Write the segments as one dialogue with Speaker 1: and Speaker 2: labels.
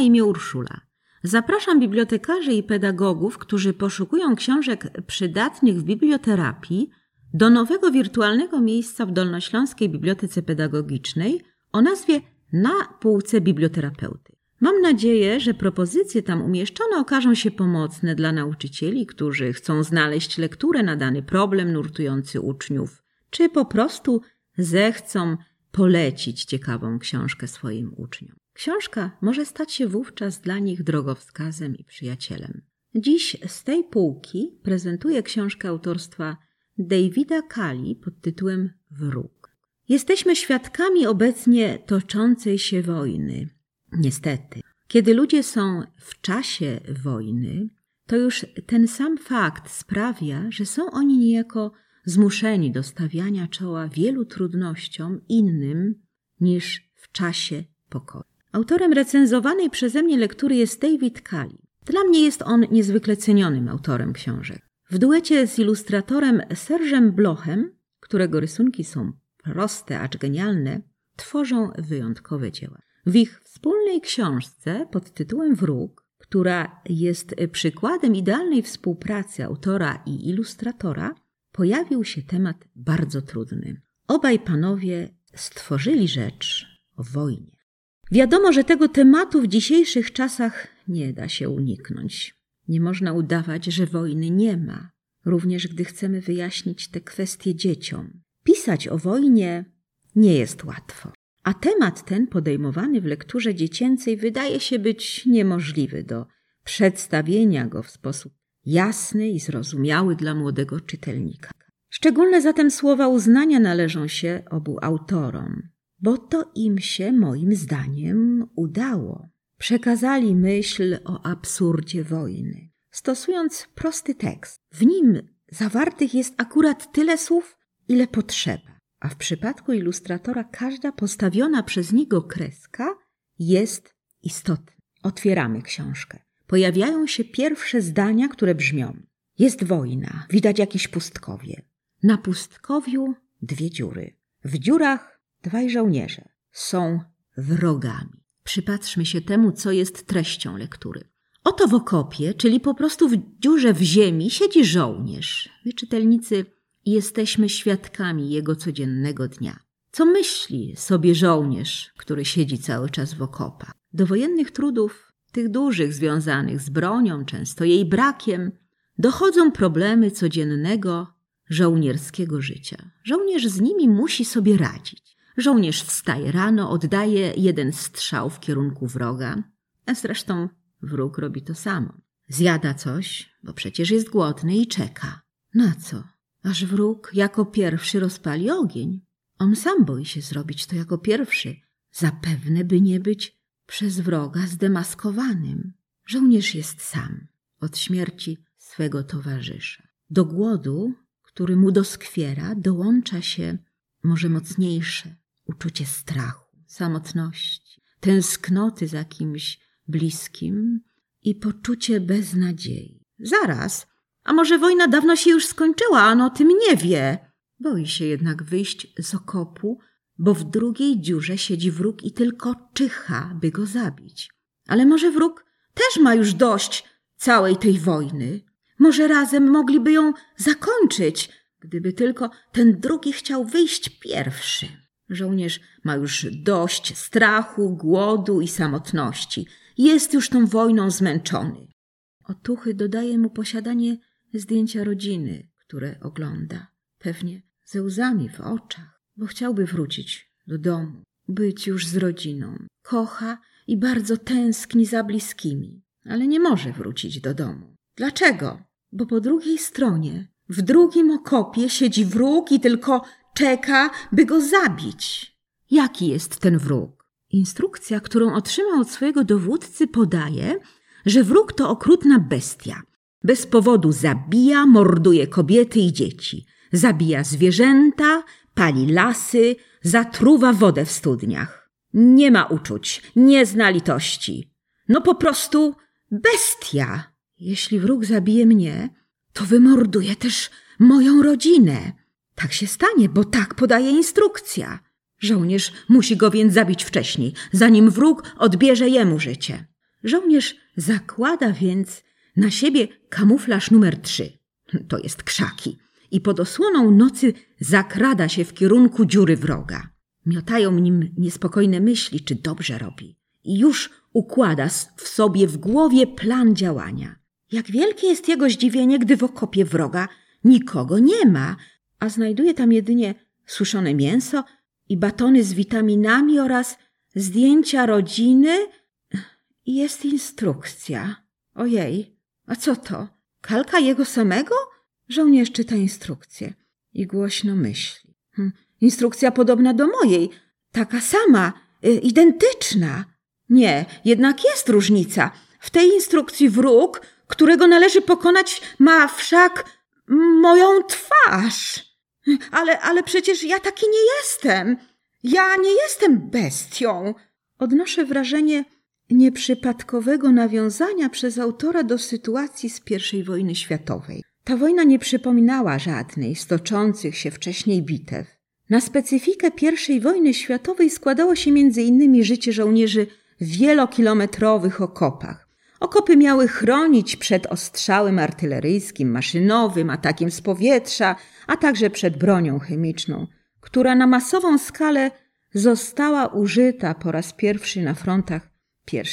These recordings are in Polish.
Speaker 1: imię Urszula. Zapraszam bibliotekarzy i pedagogów, którzy poszukują książek przydatnych w biblioterapii, do nowego wirtualnego miejsca w Dolnośląskiej Bibliotece Pedagogicznej o nazwie Na półce biblioterapeuty. Mam nadzieję, że propozycje tam umieszczone okażą się pomocne dla nauczycieli, którzy chcą znaleźć lekturę na dany problem nurtujący uczniów, czy po prostu zechcą polecić ciekawą książkę swoim uczniom. Książka może stać się wówczas dla nich drogowskazem i przyjacielem. Dziś z tej półki prezentuję książkę autorstwa Davida Kali pod tytułem Wróg. Jesteśmy świadkami obecnie toczącej się wojny. Niestety, kiedy ludzie są w czasie wojny, to już ten sam fakt sprawia, że są oni niejako zmuszeni do stawiania czoła wielu trudnościom innym niż w czasie pokoju. Autorem recenzowanej przeze mnie lektury jest David Kali. Dla mnie jest on niezwykle cenionym autorem książek. W duecie z ilustratorem Sergem Blochem, którego rysunki są proste, acz genialne, tworzą wyjątkowe dzieła. W ich wspólnej książce pod tytułem Wróg, która jest przykładem idealnej współpracy autora i ilustratora, pojawił się temat bardzo trudny. Obaj panowie stworzyli rzecz o wojnie. Wiadomo, że tego tematu w dzisiejszych czasach nie da się uniknąć. Nie można udawać, że wojny nie ma, również gdy chcemy wyjaśnić te kwestie dzieciom. Pisać o wojnie nie jest łatwo. A temat ten podejmowany w lekturze dziecięcej wydaje się być niemożliwy do przedstawienia go w sposób jasny i zrozumiały dla młodego czytelnika. Szczególne zatem słowa uznania należą się obu autorom, bo to im się, moim zdaniem, udało. Przekazali myśl o absurdzie wojny, stosując prosty tekst. W nim zawartych jest akurat tyle słów, ile potrzeba, a w przypadku ilustratora każda postawiona przez niego kreska jest istotna. Otwieramy książkę. Pojawiają się pierwsze zdania, które brzmią: Jest wojna, widać jakieś pustkowie. Na pustkowiu dwie dziury. W dziurach dwaj żołnierze. Są wrogami. Przypatrzmy się temu, co jest treścią lektury. Oto w okopie, czyli po prostu w dziurze w ziemi, siedzi żołnierz. My, czytelnicy, jesteśmy świadkami jego codziennego dnia. Co myśli sobie żołnierz, który siedzi cały czas w okopach? Do wojennych trudów, tych dużych związanych z bronią, często jej brakiem, dochodzą problemy codziennego, żołnierskiego życia. Żołnierz z nimi musi sobie radzić. Żołnierz wstaje rano, oddaje jeden strzał w kierunku wroga, a zresztą wróg robi to samo. Zjada coś, bo przecież jest głodny i czeka. Na co? Aż wróg jako pierwszy rozpali ogień. On sam boi się zrobić to jako pierwszy, zapewne by nie być przez wroga zdemaskowanym. Żołnierz jest sam od śmierci swego towarzysza. Do głodu który mu doskwiera, dołącza się może mocniejsze uczucie strachu, samotności, tęsknoty za kimś bliskim i poczucie beznadziei. Zaraz, a może wojna dawno się już skończyła, a on o tym nie wie. Boi się jednak wyjść z okopu, bo w drugiej dziurze siedzi wróg i tylko czyha, by go zabić. Ale może wróg też ma już dość całej tej wojny. Może razem mogliby ją zakończyć, gdyby tylko ten drugi chciał wyjść pierwszy. Żołnierz ma już dość strachu, głodu i samotności. Jest już tą wojną zmęczony. Otuchy dodaje mu posiadanie zdjęcia rodziny, które ogląda. Pewnie ze łzami w oczach, bo chciałby wrócić do domu, być już z rodziną. Kocha i bardzo tęskni za bliskimi, ale nie może wrócić do domu. Dlaczego? bo po drugiej stronie, w drugim okopie siedzi wróg i tylko czeka, by go zabić. Jaki jest ten wróg? Instrukcja, którą otrzymał od swojego dowódcy, podaje, że wróg to okrutna bestia. Bez powodu zabija, morduje kobiety i dzieci, zabija zwierzęta, pali lasy, zatruwa wodę w studniach. Nie ma uczuć, nie zna litości. No po prostu bestia. Jeśli wróg zabije mnie, to wymorduje też moją rodzinę. Tak się stanie, bo tak podaje instrukcja. Żołnierz musi go więc zabić wcześniej, zanim wróg odbierze jemu życie. Żołnierz zakłada więc na siebie kamuflaż numer trzy. To jest krzaki. I pod osłoną nocy zakrada się w kierunku dziury wroga. Miotają nim niespokojne myśli, czy dobrze robi. I już układa w sobie w głowie plan działania. Jak wielkie jest jego zdziwienie, gdy w okopie wroga nikogo nie ma, a znajduje tam jedynie suszone mięso i batony z witaminami oraz zdjęcia rodziny i jest instrukcja. Ojej, a co to? Kalka jego samego? Żołnierz czyta instrukcję i głośno myśli. Hm, instrukcja podobna do mojej, taka sama, y, identyczna. Nie, jednak jest różnica. W tej instrukcji wróg, którego należy pokonać, ma wszak moją twarz. Ale, ale przecież ja taki nie jestem. Ja nie jestem bestią. Odnoszę wrażenie nieprzypadkowego nawiązania przez autora do sytuacji z I wojny światowej. Ta wojna nie przypominała żadnej z toczących się wcześniej bitew. Na specyfikę I wojny światowej składało się innymi życie żołnierzy w wielokilometrowych okopach. Okopy miały chronić przed ostrzałem artyleryjskim, maszynowym, atakiem z powietrza, a także przed bronią chemiczną, która na masową skalę została użyta po raz pierwszy na frontach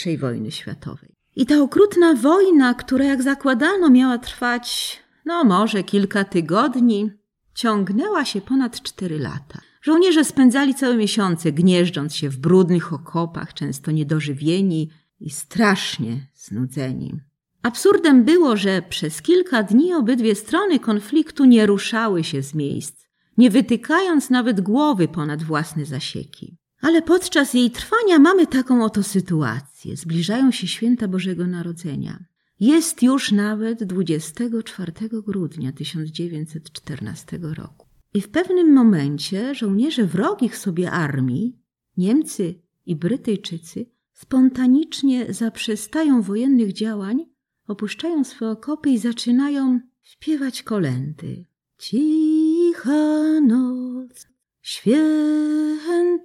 Speaker 1: I wojny światowej. I ta okrutna wojna, która jak zakładano miała trwać, no może kilka tygodni, ciągnęła się ponad cztery lata. Żołnierze spędzali całe miesiące gnieżdżąc się w brudnych okopach, często niedożywieni i strasznie znudzeni. Absurdem było, że przez kilka dni obydwie strony konfliktu nie ruszały się z miejsc, nie wytykając nawet głowy ponad własne zasieki. Ale podczas jej trwania mamy taką oto sytuację. Zbliżają się święta Bożego Narodzenia. Jest już nawet 24 grudnia 1914 roku. I w pewnym momencie żołnierze wrogich sobie armii, Niemcy i Brytyjczycy, spontanicznie zaprzestają wojennych działań, opuszczają swoje okopy i zaczynają śpiewać kolendy. Cicha noc, święta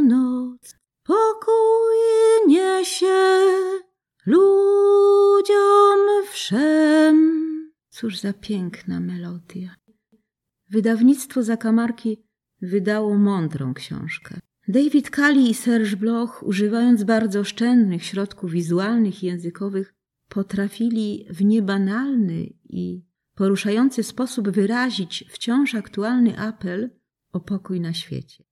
Speaker 1: noc, pokój niesie ludziom wszem. Cóż za piękna melodia. Wydawnictwo Zakamarki wydało mądrą książkę. David Kali i Serge Bloch, używając bardzo oszczędnych środków wizualnych i językowych, potrafili w niebanalny i poruszający sposób wyrazić wciąż aktualny apel o pokój na świecie.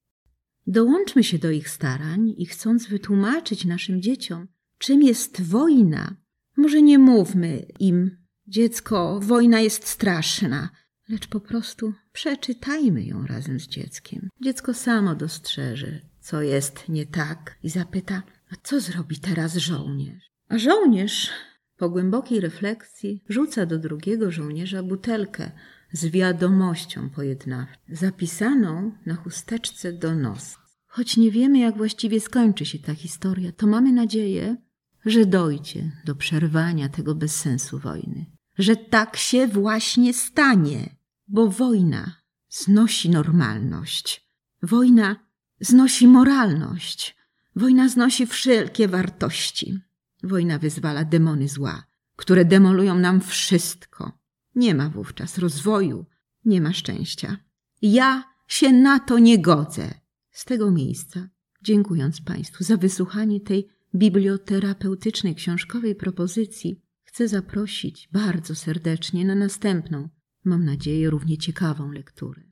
Speaker 1: Dołączmy się do ich starań i chcąc wytłumaczyć naszym dzieciom, czym jest wojna, może nie mówmy im, dziecko, wojna jest straszna, lecz po prostu przeczytajmy ją razem z dzieckiem. Dziecko samo dostrzeże, co jest nie tak i zapyta, a co zrobi teraz żołnierz? A żołnierz po głębokiej refleksji rzuca do drugiego żołnierza butelkę z wiadomością pojednawczą, zapisaną na chusteczce do nosa. Choć nie wiemy, jak właściwie skończy się ta historia, to mamy nadzieję, że dojdzie do przerwania tego bezsensu wojny. Że tak się właśnie stanie, bo wojna znosi normalność. Wojna znosi moralność. Wojna znosi wszelkie wartości. Wojna wyzwala demony zła, które demolują nam wszystko. Nie ma wówczas rozwoju, nie ma szczęścia. Ja się na to nie godzę. Z tego miejsca, dziękując Państwu za wysłuchanie tej biblioterapeutycznej książkowej propozycji, chcę zaprosić bardzo serdecznie na następną, mam nadzieję, równie ciekawą lekturę.